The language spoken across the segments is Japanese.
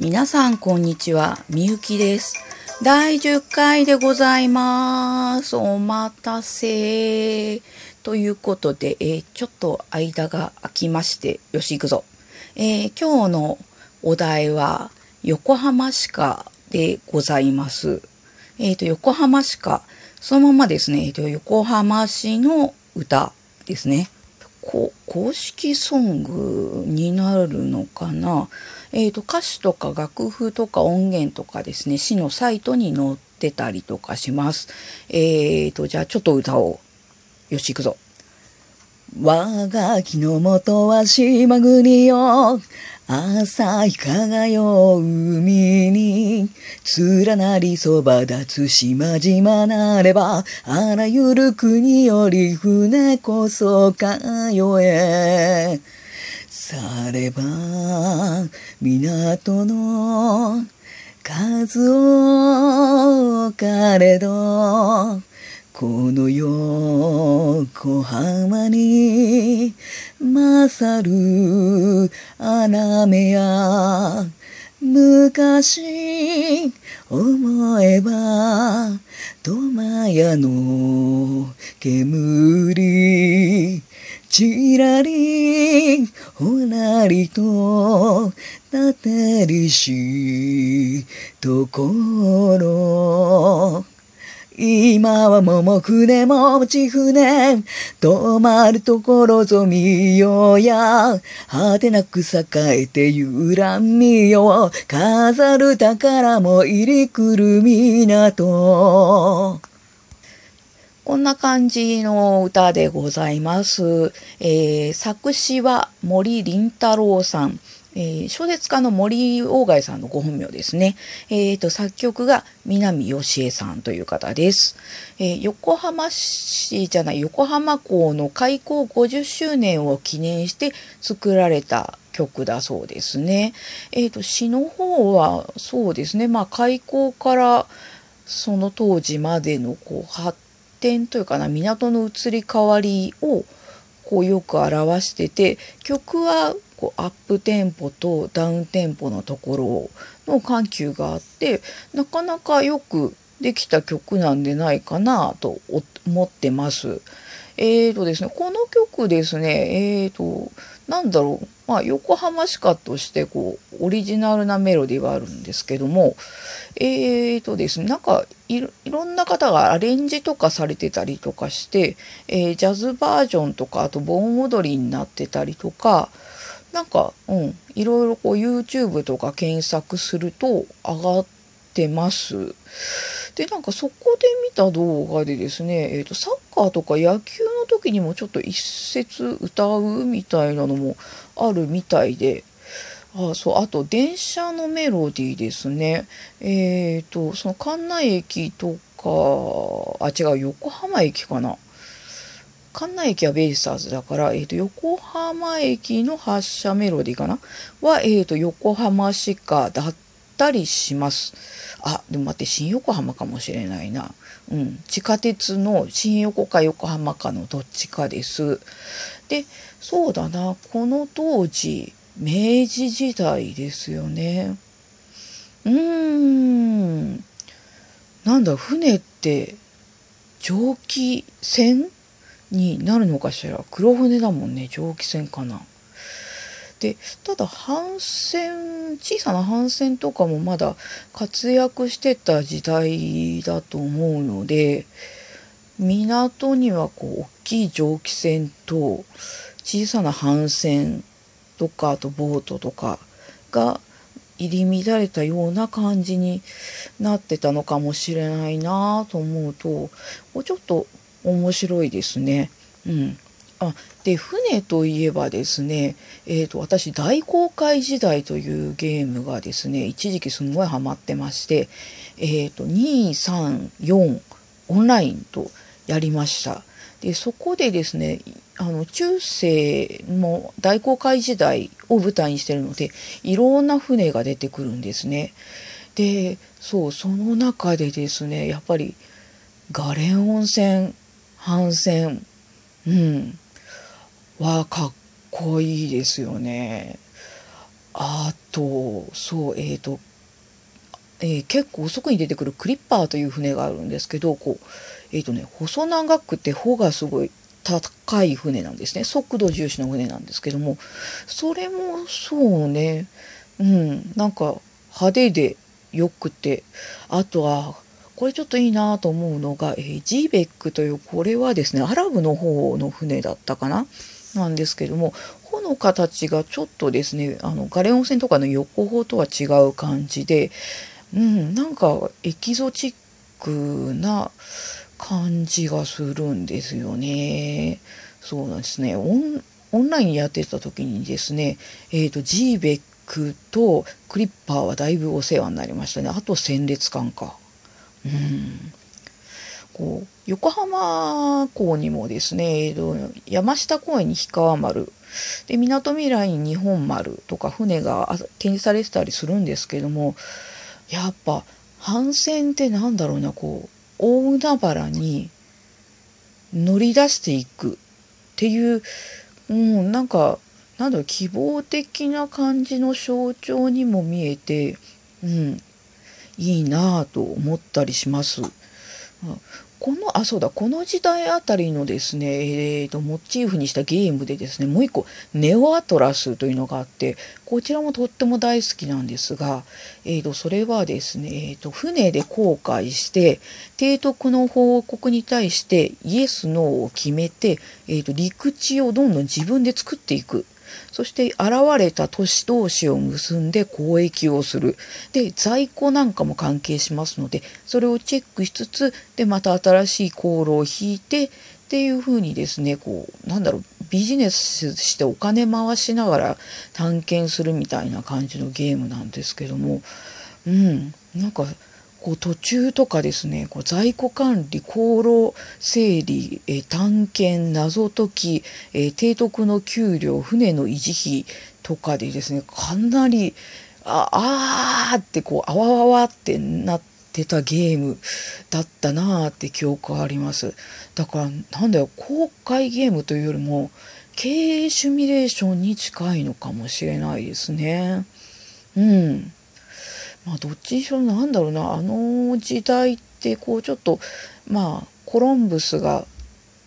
皆さんこんにちは、みゆきです。第10回でございます。お待たせ。ということで、えーちょっと間が空きまして、よし行くぞ。えー今日のお題は、横浜市歌でございます。えっ、と、横浜市歌。そのままですね、えーと、横浜市の歌ですね。公式ソングになるのかな、えー、と歌詞とか楽譜とか音源とかですね市のサイトに載ってたりとかします。えー、とじゃあちょっと歌おう。よし行くぞ。我が木の元は島国よ。朝日輝う海に、連なりそば立つ島々なれば、あらゆる国より船こそ通え。されば、港の数多かれど、この横浜に勝る穴目や昔思えば苫屋の煙ちらりほらりと立てりしところ今は桃船もち船、止まるところぞ見ようや、果てなく栄えてゆらみよう、飾る宝も入り来る港。こんな感じの歌でございます。えー作詞は森林太郎さん。えー小説家の森鴎外さんのご本名ですね。えーと、作曲が南義恵さんという方です。えー横浜市じゃない、横浜港の開港50周年を記念して作られた曲だそうですね。えーと、詩の方はそうですね、まあ開港からその当時までのこう発展というかな港の移り変わりをこうよく表してて曲はこうアップテンポとダウンテンポのところの緩急があってなかなかよくできた曲なんでないかなと思ってます。えーとですね、この曲ですね、えーと、なんだろう、まあ、横浜市歌としてこうオリジナルなメロディーはあるんですけども、えーとですね、なんかいろいろんな方がアレンジとかされてたりとかして、えージャズバージョンとかあと盆踊りになってたりとかなんかうんいろいろこう YouTube とか検索すると上がってます。でなんかそこで見た動画でですね、えー、とサッーとか野球の時にもちょっと一節歌うみたいなのもあるみたいで。あそうあと電車のメロディーですね。えっ、とその関内駅とかあ違う横浜駅かな。関内駅はベイスターズだから、えー、と横浜駅の発車メロディーかな。は、えー、と横浜市歌だったたりします。あでも待って新横浜かもしれないな。うん、地下鉄の新横か横浜かのどっちかです。でそうだなこの当時明治時代ですよね。うーんなんだ船って蒸気船になるのかしら？黒船だもんね蒸気船かな。でただ帆船小さな帆船とかもまだ活躍してた時代だと思うので港にはこう大きい蒸気船と小さな帆船とかあとボートとかが入り乱れたような感じになってたのかもしれないなと思うとちょっと面白いですね。うん、あで船といえばですね、えー、と私大航海時代というゲームがですね一時期すごいハマってまして、えー、と234オンラインとやりました。でそこでですねあの中世も大航海時代を舞台にしてるのでいろんな船が出てくるんですね。でそうその中でですねやっぱりガレン温泉帆船うんはかっこいいですよね。あとそうえっ、ー、と、えー、結構遅くに出てくるクリッパーという船があるんですけどこうえっ、ー、とね細長くて帆がすごい高い船なんですね。速度重視の船なんですけども。それもそうね。うんなんか派手でよくて。あとはこれちょっといいなと思うのが、えー、ジーベックというこれはですねアラブの方の船だったかな。なんですけども帆の形がちょっとですねあのガレオン船とかの横帆とは違う感じで、うん、なんかエキゾチックな感じがするんですよね。そうなんですね。オンラインやってた時にですね、えっ、ー、と、ジーベックとクリッパーはだいぶお世話になりましたね。あと戦列艦か。うん。こう横浜港にもですね、えーと、山下公園に氷川丸でみなとみらいに日本丸とか船が展示されてたりするんですけどもやっぱ帆船ってなんだろうなこう大海原に乗り出していくっていう、うん、なんかなんだろう希望的な感じの象徴にも見えて、うん、いいなぁと思ったりします。この、あ、そうだ、この時代あたりのですね、えーと、モチーフにしたゲームでですね、もう一個、ネオアトラスというのがあって、こちらもとっても大好きなんですが、えーと、それはですね、えーと、船で航海して、提督の報告に対してイエス、ノーを決めて、えーと、陸地をどんどん自分で作っていく。そして現れた都市同士を結んで交易をする。で、在庫なんかも関係しますので、それをチェックしつつ、で、また新しい航路を引いて、っていうふうにですね、こう、なんだろう、ビジネスしてお金回しながら探検するみたいな感じのゲームなんですけども、うん、なんかこう途中とかですねこう在庫管理航路整理、え探検謎解き、え提督の給料船の維持費とかでですねかなりああーってこうあわわわってなってたゲームだったなーって記憶があります。だからなんだよ公開ゲームというよりも経営シミュレーションに近いのかもしれないですね。うん。まあどっちにしろなんだろうな。あの時代ってこうちょっとまあコロンブスが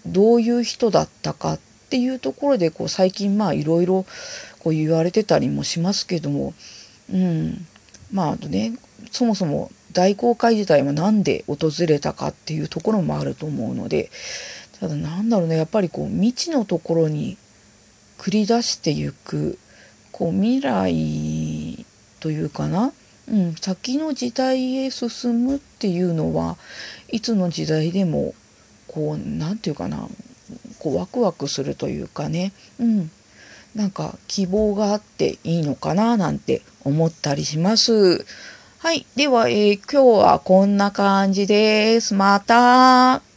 どういう人だったかっていうところでこう最近まあいろいろこう言われてたりもしますけども。うん。まああとねそもそも大航海時代は何で訪れたかっていうところもあると思うので。ただなんだろうねやっぱりこう未知のところに繰り出していくこう未来というかな。うん、先の時代へ進むっていうのはいつの時代でもこう何て言うかなこうワクワクするというかね、うん、なんか希望があっていいのかななんて思ったりします。はい。では、えー、今日はこんな感じです。また。